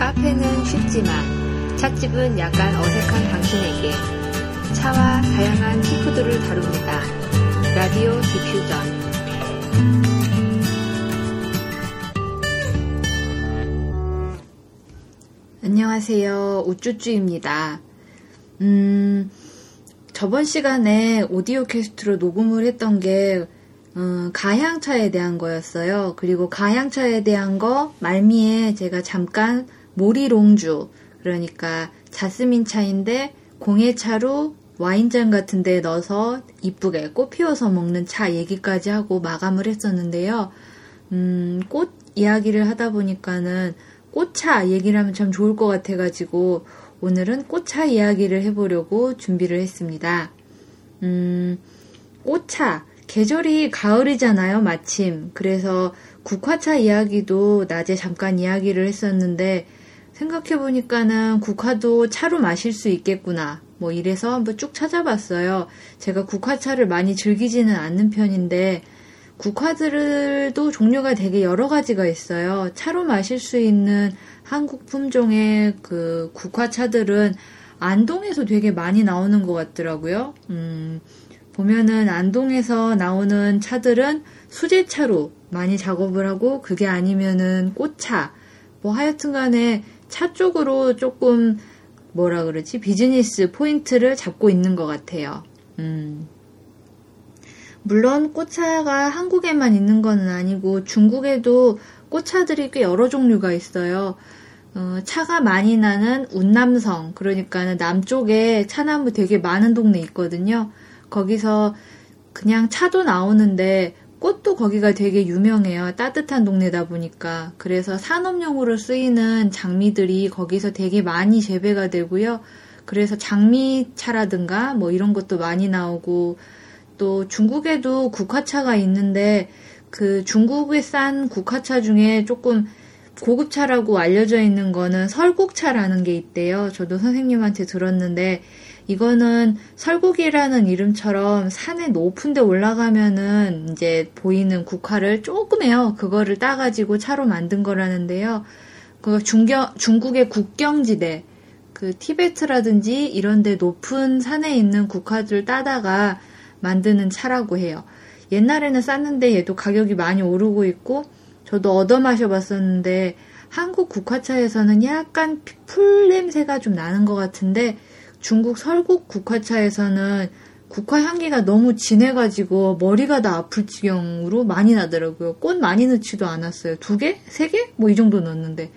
카페는 쉽지만 찻집은 약간 어색한 당신에게 차와 다양한 티푸드를 다룹니다. 라디오 디퓨전 안녕하세요. 우쭈쭈입니다. 음, 저번 시간에 오디오 캐스트로 녹음을 했던 게 음, 가향차에 대한 거였어요. 그리고 가향차에 대한 거 말미에 제가 잠깐 모리롱주 그러니까 자스민 차인데 공예차로 와인잔 같은 데 넣어서 이쁘게 꽃 피워서 먹는 차 얘기까지 하고 마감을 했었는데요. 음, 꽃 이야기를 하다 보니까는 꽃차 얘기를 하면 참 좋을 것 같아가지고 오늘은 꽃차 이야기를 해보려고 준비를 했습니다. 음, 꽃차. 계절이 가을이잖아요, 마침. 그래서 국화차 이야기도 낮에 잠깐 이야기를 했었는데 생각해보니까는 국화도 차로 마실 수 있겠구나. 뭐 이래서 한번 쭉 찾아봤어요. 제가 국화차를 많이 즐기지는 않는 편인데 국화들도 종류가 되게 여러 가지가 있어요. 차로 마실 수 있는 한국 품종의 그 국화차들은 안동에서 되게 많이 나오는 것 같더라고요. 음, 보면은 안동에서 나오는 차들은 수제차로 많이 작업을 하고 그게 아니면은 꽃차 뭐 하여튼 간에 차 쪽으로 조금 뭐라 그러지 비즈니스 포인트를 잡고 있는 것 같아요. 음. 물론 꽃차가 한국에만 있는 건 아니고 중국에도 꽃차들이 꽤 여러 종류가 있어요. 어, 차가 많이 나는 운남성, 그러니까는 남쪽에 차나무 되게 많은 동네 있거든요. 거기서 그냥 차도 나오는데 꽃도 거기가 되게 유명해요. 따뜻한 동네다 보니까. 그래서 산업용으로 쓰이는 장미들이 거기서 되게 많이 재배가 되고요. 그래서 장미차라든가 뭐 이런 것도 많이 나오고 또 중국에도 국화차가 있는데 그 중국에 싼 국화차 중에 조금 고급차라고 알려져 있는 거는 설국차라는 게 있대요. 저도 선생님한테 들었는데 이거는 설국이라는 이름처럼 산에 높은 데 올라가면은 이제 보이는 국화를 조금 해요. 그거를 따가지고 차로 만든 거라는데요. 그 중경, 중국의 국경지대, 그 티베트라든지 이런 데 높은 산에 있는 국화를 따다가 만드는 차라고 해요. 옛날에는 쌌는데 얘도 가격이 많이 오르고 있고 저도 얻어 마셔봤었는데 한국 국화차에서는 약간 풀 냄새가 좀 나는 것 같은데 중국 설국 국화차에서는 국화 향기가 너무 진해가지고 머리가 다 아플 지경으로 많이 나더라고요. 꽃 많이 넣지도 않았어요. 두 개? 세 개? 뭐 이 정도 넣었는데.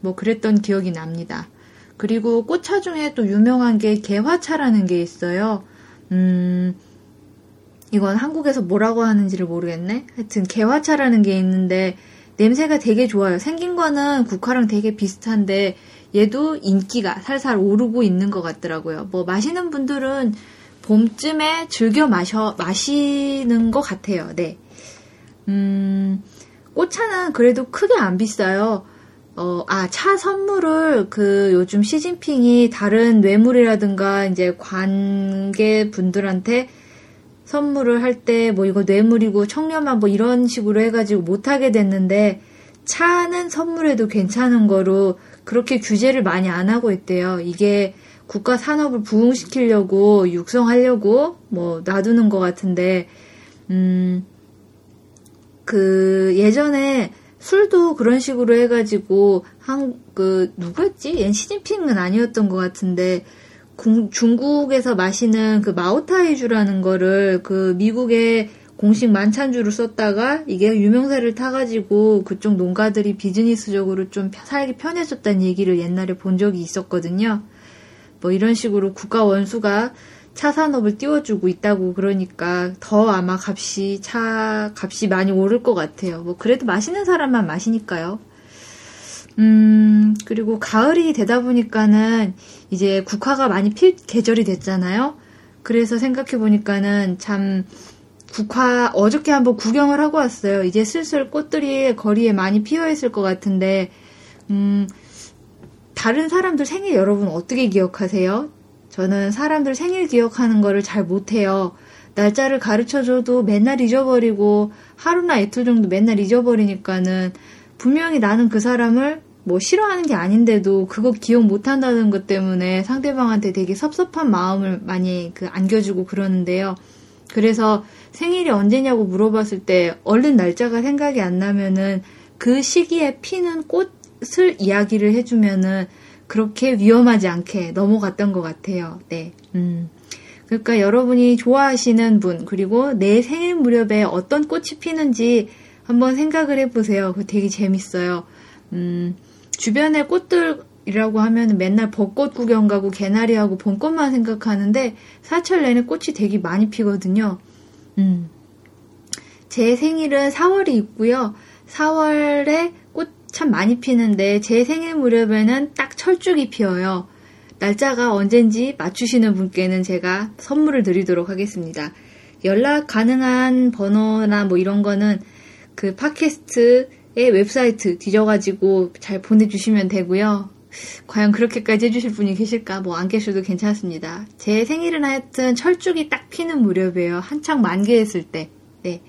뭐 그랬던 기억이 납니다. 그리고 꽃차 중에 또 유명한 게 개화차라는 게 있어요. 음, 이건 한국에서 뭐라고 하는지를 모르겠네. 하여튼 개화차라는 게 있는데 냄새가 되게 좋아요. 생긴 거는 국화랑 되게 비슷한데 얘도 인기가 살살 오르고 있는 것 같더라고요. 뭐 마시는 분들은 봄쯤에 즐겨 마셔 마시는 것 같아요. 네. 음, 꽃차는 그래도 크게 안 비싸요. 어, 아, 차 선물을 그 요즘 시진핑이 다른 뇌물이라든가 이제 관계분들한테 선물을 할 때 뭐 이거 뇌물이고 청렴한 뭐 이런 식으로 해가지고 못하게 됐는데 차는 선물해도 괜찮은 거로 그렇게 규제를 많이 안 하고 있대요. 이게 국가 산업을 부흥시키려고 육성하려고 뭐 놔두는 것 같은데 음, 그 예전에 술도 그런 식으로 해가지고 한 그 누구였지? 얜 시진핑은 아니었던 것 같은데 구, 중국에서 마시는 그 마오타이주라는 거를 그 미국의 공식 만찬주로 썼다가 이게 유명세를 타가지고 그쪽 농가들이 비즈니스적으로 좀 살기 편해졌다는 얘기를 옛날에 본 적이 있었거든요. 뭐 이런 식으로 국가 원수가 차 산업을 띄워주고 있다고 그러니까 더 아마 값이 차 값이 많이 오를 것 같아요. 뭐 그래도 마시는 사람만 마시니까요. 음 그리고 가을이 되다 보니까는 이제 국화가 많이 필 계절이 됐잖아요. 그래서 생각해 보니까는 참 국화 어저께 한번 구경을 하고 왔어요. 이제 슬슬 꽃들이 거리에 많이 피어 있을 것 같은데 음 다른 사람들 생일 여러분 어떻게 기억하세요? 저는 사람들 생일 기억하는 거를 잘 못해요. 날짜를 가르쳐줘도 맨날 잊어버리고 하루나 이틀 정도 맨날 잊어버리니까는 분명히 나는 그 사람을 뭐 싫어하는 게 아닌데도 그거 기억 못 한다는 것 때문에 상대방한테 되게 섭섭한 마음을 많이 그 안겨주고 그러는데요. 그래서 생일이 언제냐고 물어봤을 때 얼른 날짜가 생각이 안 나면은 그 시기에 피는 꽃을 이야기를 해주면은 그렇게 위험하지 않게 넘어갔던 것 같아요. 네. 음. 그러니까 여러분이 좋아하시는 분, 그리고 내 생일 무렵에 어떤 꽃이 피는지 한번 생각을 해보세요. 그거 되게 재밌어요. 음, 주변에 꽃들이라고 하면 맨날 벚꽃 구경 가고 개나리하고 봄꽃만 생각하는데 사철 내내 꽃이 되게 많이 피거든요. 음. 제 생일은 4월이 있고요. 4월에 꽃 참 많이 피는데 제 생일 무렵에는 딱 철쭉이 피어요. 날짜가 언젠지 맞추시는 분께는 제가 선물을 드리도록 하겠습니다. 연락 가능한 번호나 뭐 이런 거는 그 팟캐스트의 웹사이트 뒤져가지고 잘 보내주시면 되고요. 과연 그렇게까지 해주실 분이 계실까? 뭐 안 계셔도 괜찮습니다. 제 생일은 하여튼 철쭉이 딱 피는 무렵이에요. 한창 만개했을 때. 네.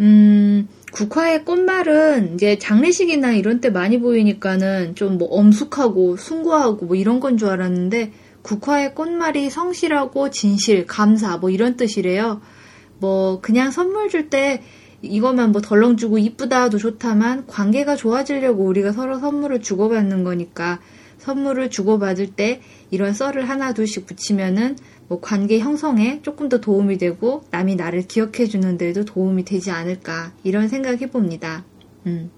음, 국화의 꽃말은 이제 장례식이나 이런 때 많이 보이니까는 좀 뭐 엄숙하고 숭고하고 뭐 이런 건 줄 알았는데 국화의 꽃말이 성실하고 진실, 감사 뭐 이런 뜻이래요. 뭐 그냥 선물 줄때 이것만 뭐 덜렁 주고 이쁘다도 좋다만 관계가 좋아지려고 우리가 서로 선물을 주고받는 거니까 선물을 주고받을 때 이런 썰을 하나 둘씩 붙이면은 뭐 관계 형성에 조금 더 도움이 되고 남이 나를 기억해 주는 데도 도움이 되지 않을까 이런 생각 해 봅니다. 음.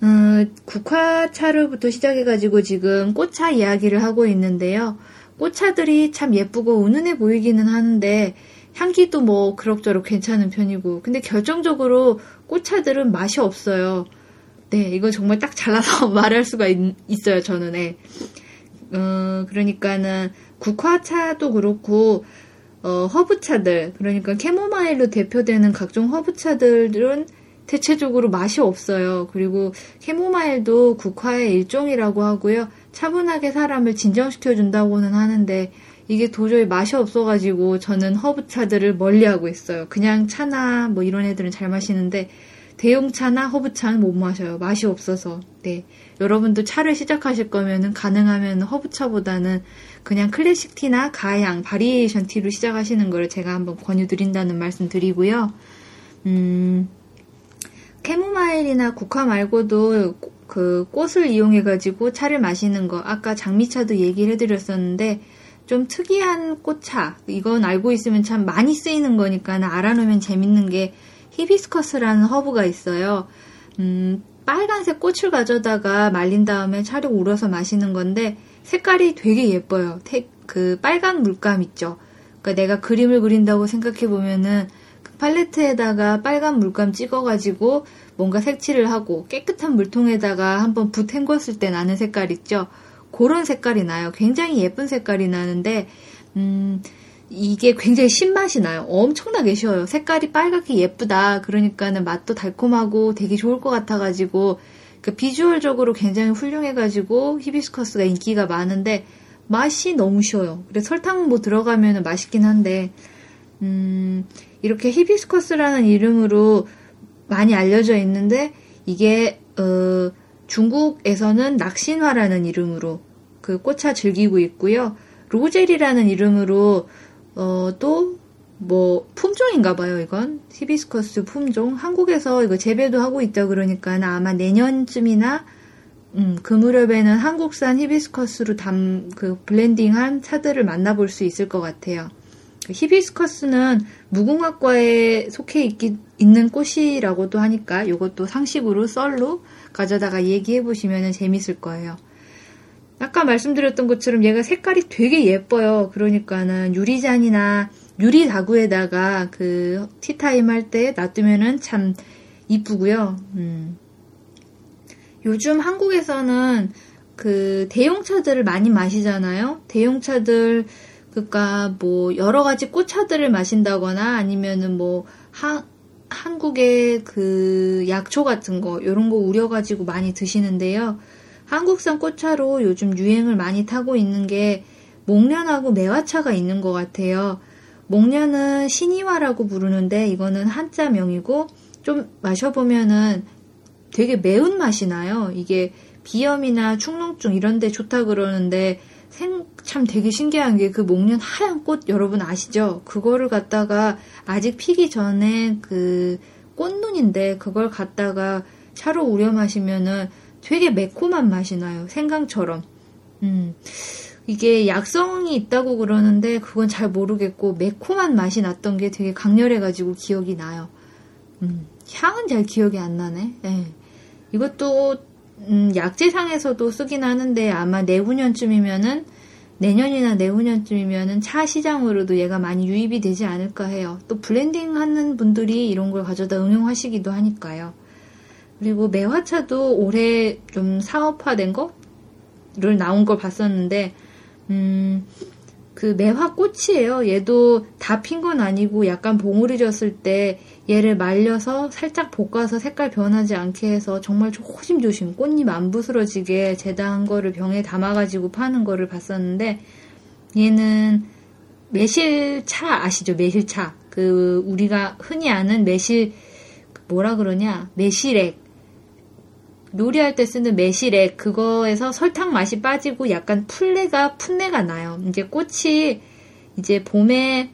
어, 국화차로부터 시작해가지고 지금 꽃차 이야기를 하고 있는데요. 꽃차들이 참 예쁘고 은은해 보이기는 하는데 향기도 뭐 그럭저럭 괜찮은 편이고 근데 결정적으로 꽃차들은 맛이 없어요. 네, 이건 정말 딱 잘라서 말할 수가 있, 어요 저는. 네. 어, 그러니까는 국화차도 그렇고 어, 허브차들 그러니까 캐모마일로 대표되는 각종 허브차들은 대체적으로 맛이 없어요. 그리고 캐모마일도 국화의 일종이라고 하고요. 차분하게 사람을 진정시켜 준다고는 하는데 이게 도저히 맛이 없어가지고 저는 허브차들을 멀리하고 있어요. 그냥 차나 뭐 이런 애들은 잘 마시는데 대용차나 허브차는 못 마셔요. 맛이 없어서. 네. 여러분도 차를 시작하실 거면은 가능하면 허브차보다는 그냥 classic tea나 가향, variation tea로 시작하시는 걸 제가 한번 권유드린다는 말씀 드리고요. 음, 캐모마일이나 국화 말고도 그 꽃을 이용해가지고 차를 마시는 거, 아까 장미차도 얘기를 해드렸었는데, 좀 특이한 꽃차, 이건 알고 있으면 참 많이 쓰이는 거니까 알아놓으면 재밌는 게 히비스커스라는 허브가 있어요. 음, 빨간색 꽃을 가져다가 말린 다음에 차를 우려서 마시는 건데 색깔이 되게 예뻐요. 태, 그 빨간 물감 있죠. 그러니까 내가 그림을 그린다고 생각해 보면은 그 팔레트에다가 빨간 물감 찍어가지고 뭔가 색칠을 하고 깨끗한 물통에다가 한번 붓 헹궜을 때 나는 색깔 있죠. 그런 색깔이 나요. 굉장히 예쁜 색깔이 나는데 음, 이게 굉장히 신맛이 나요. 엄청나게 쉬워요. 색깔이 빨갛게 예쁘다. 그러니까는 맛도 달콤하고 되게 좋을 것 같아가지고, 그 비주얼적으로 굉장히 훌륭해가지고 히비스커스가 인기가 많은데, 맛이 너무 쉬워요. 그래서 설탕 뭐 들어가면 맛있긴 한데, 음, 이렇게 히비스커스라는 이름으로 많이 알려져 있는데, 이게, 어, 중국에서는 낙신화라는 이름으로 그 꽃차 즐기고 있고요. 로젤이라는 이름으로 어, 또, 뭐, 품종인가 봐요, 이건. 히비스커스 품종. 한국에서 이거 재배도 하고 있다 그러니까 아마 내년쯤이나, 음, 그 무렵에는 한국산 히비스커스로 담, 그, 블렌딩한 차들을 만나볼 수 있을 것 같아요. 그 히비스커스는 무궁화과에 속해 있기, 있는 꽃이라고도 하니까 이것도 상식으로 썰로 가져다가 얘기해 보시면 재밌을 거예요. 아까 말씀드렸던 것처럼 얘가 색깔이 되게 예뻐요. 그러니까는 유리잔이나 유리 다구에다가 그 티타임 할 때 놔두면은 참 이쁘고요. 음. 요즘 한국에서는 그 대용차들을 많이 마시잖아요. 대용차들 그니까 뭐 여러 가지 꽃차들을 마신다거나 아니면은 뭐 하, 한국의 그 약초 같은 거 이런 거 우려 가지고 많이 드시는데요. 한국산 꽃차로 요즘 유행을 많이 타고 있는 게 목련하고 매화차가 있는 것 같아요. 목련은 신이화라고 부르는데 이거는 한자 명이고 좀 마셔보면은 되게 매운 맛이 나요. 이게 비염이나 축농증 이런 데 좋다 그러는데 생, 참 되게 신기한 게 그 목련 하얀 꽃 여러분 아시죠? 그거를 갖다가 아직 피기 전에 그 꽃눈인데 그걸 갖다가 차로 우려 마시면은 되게 매콤한 맛이 나요. 생강처럼. 음. 이게 약성이 있다고 그러는데 그건 잘 모르겠고 매콤한 맛이 났던 게 되게 강렬해가지고 기억이 나요. 음, 향은 잘 기억이 안 나네. 네. 이것도 음, 약재상에서도 쓰긴 하는데 아마 내후년쯤이면은 내년이나 내후년쯤이면은 차 시장으로도 얘가 많이 유입이 되지 않을까 해요. 또 블렌딩 하는 분들이 이런 걸 가져다 응용하시기도 하니까요. 그리고 매화차도 올해 좀 사업화된 거를 나온 걸 봤었는데 음, 그 매화 꽃이에요. 얘도 다 핀 건 아니고 약간 봉우리 졌을 때 얘를 말려서 살짝 볶아서 색깔 변하지 않게 해서 정말 조심조심 꽃잎 안 부스러지게 제다한 거를 병에 담아가지고 파는 거를 봤었는데 얘는 매실차 아시죠? 매실차. 그 우리가 흔히 아는 매실 뭐라 그러냐? 매실액. 요리할 때 쓰는 매실액 그거에서 설탕 맛이 빠지고 약간 풀내가 풋내가 나요. 이제 꽃이 이제 봄에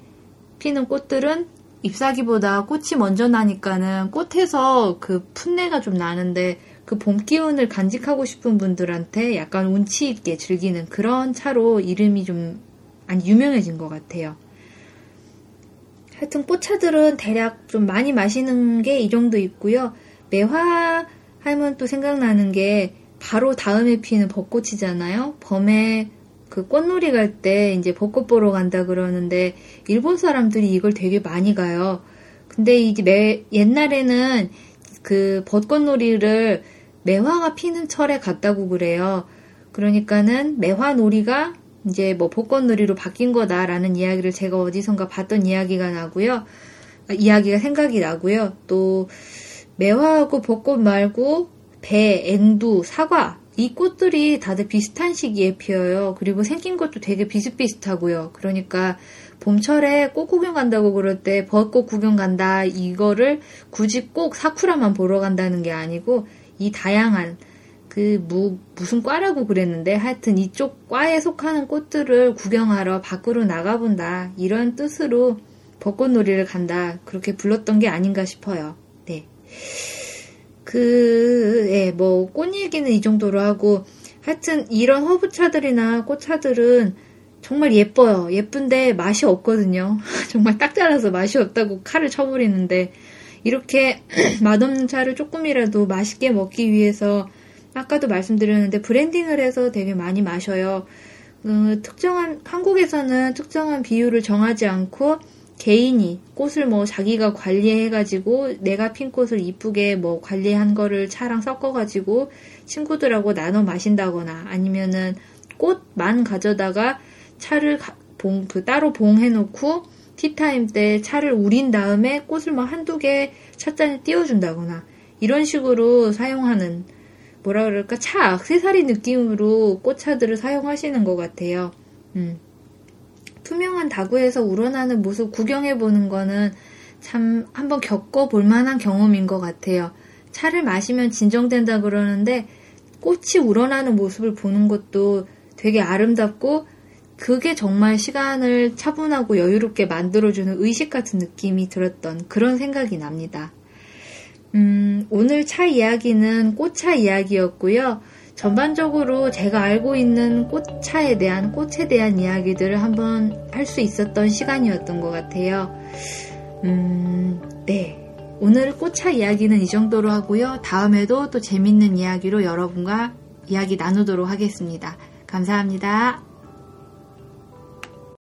피는 꽃들은 잎사귀보다 꽃이 먼저 나니까는 꽃에서 그 풋내가 좀 나는데 그 봄 기운을 간직하고 싶은 분들한테 약간 운치 있게 즐기는 그런 차로 이름이 좀 아니 유명해진 것 같아요. 하여튼 꽃차들은 대략 좀 많이 마시는 게 이 정도 있고요. 매화 하면 또 생각나는 게 바로 다음에 피는 벚꽃이잖아요. 범에 그 꽃놀이 갈 때 이제 벚꽃 보러 간다 그러는데 일본 사람들이 이걸 되게 많이 가요. 근데 이제 매, 옛날에는 그 벚꽃놀이를 매화가 피는 철에 갔다고 그래요. 그러니까는 매화놀이가 이제 뭐 벚꽃놀이로 바뀐 거다라는 이야기를 제가 어디선가 봤던 이야기가 나고요. 아, 이야기가 생각이 나고요. 또 매화하고 벚꽃 말고 배, 앵두, 사과 이 꽃들이 다들 비슷한 시기에 피어요. 그리고 생긴 것도 되게 비슷비슷하고요. 그러니까 봄철에 꽃 구경 간다고 그럴 때 벚꽃 구경 간다 이거를 굳이 꼭 사쿠라만 보러 간다는 게 아니고 이 다양한 그 무, 무슨 과라고 그랬는데 하여튼 이쪽 과에 속하는 꽃들을 구경하러 밖으로 나가본다 이런 뜻으로 벚꽃놀이를 간다 그렇게 불렀던 게 아닌가 싶어요. 네. 그, 예, 뭐, 꽃 얘기는 이 정도로 하고, 하여튼, 이런 허브차들이나 꽃차들은 정말 예뻐요. 예쁜데 맛이 없거든요. 정말 딱 잘라서 맛이 없다고 칼을 쳐버리는데, 이렇게 맛없는 차를 조금이라도 맛있게 먹기 위해서, 아까도 말씀드렸는데, 브랜딩을 해서 되게 많이 마셔요. 어, 특정한, 한국에서는 특정한 비율을 정하지 않고, 개인이 꽃을 뭐 자기가 관리해가지고 내가 핀 꽃을 이쁘게 뭐 관리한 거를 차랑 섞어가지고 친구들하고 나눠 마신다거나 아니면은 꽃만 가져다가 차를 봉, 그 따로 봉해놓고 티타임 때 차를 우린 다음에 꽃을 뭐 한두 개 찻잔에 띄워준다거나 이런 식으로 사용하는 뭐라 그럴까 차 악세사리 느낌으로 꽃차들을 사용하시는 것 같아요. 음. 투명한 다구에서 우러나는 모습 구경해보는 거는 참 한번 겪어볼 만한 경험인 것 같아요. 차를 마시면 진정된다 그러는데 꽃이 우러나는 모습을 보는 것도 되게 아름답고 그게 정말 시간을 차분하고 여유롭게 만들어주는 의식 같은 느낌이 들었던 그런 생각이 납니다. 음, 오늘 차 이야기는 꽃차 이야기였고요. 전반적으로 제가 알고 있는 꽃차에 대한 꽃에 대한 이야기들을 한번 할 수 있었던 시간이었던 것 같아요. 음, 네. 오늘 꽃차 이야기는 이 정도로 하고요. 다음에도 또 재밌는 이야기로 여러분과 이야기 나누도록 하겠습니다. 감사합니다.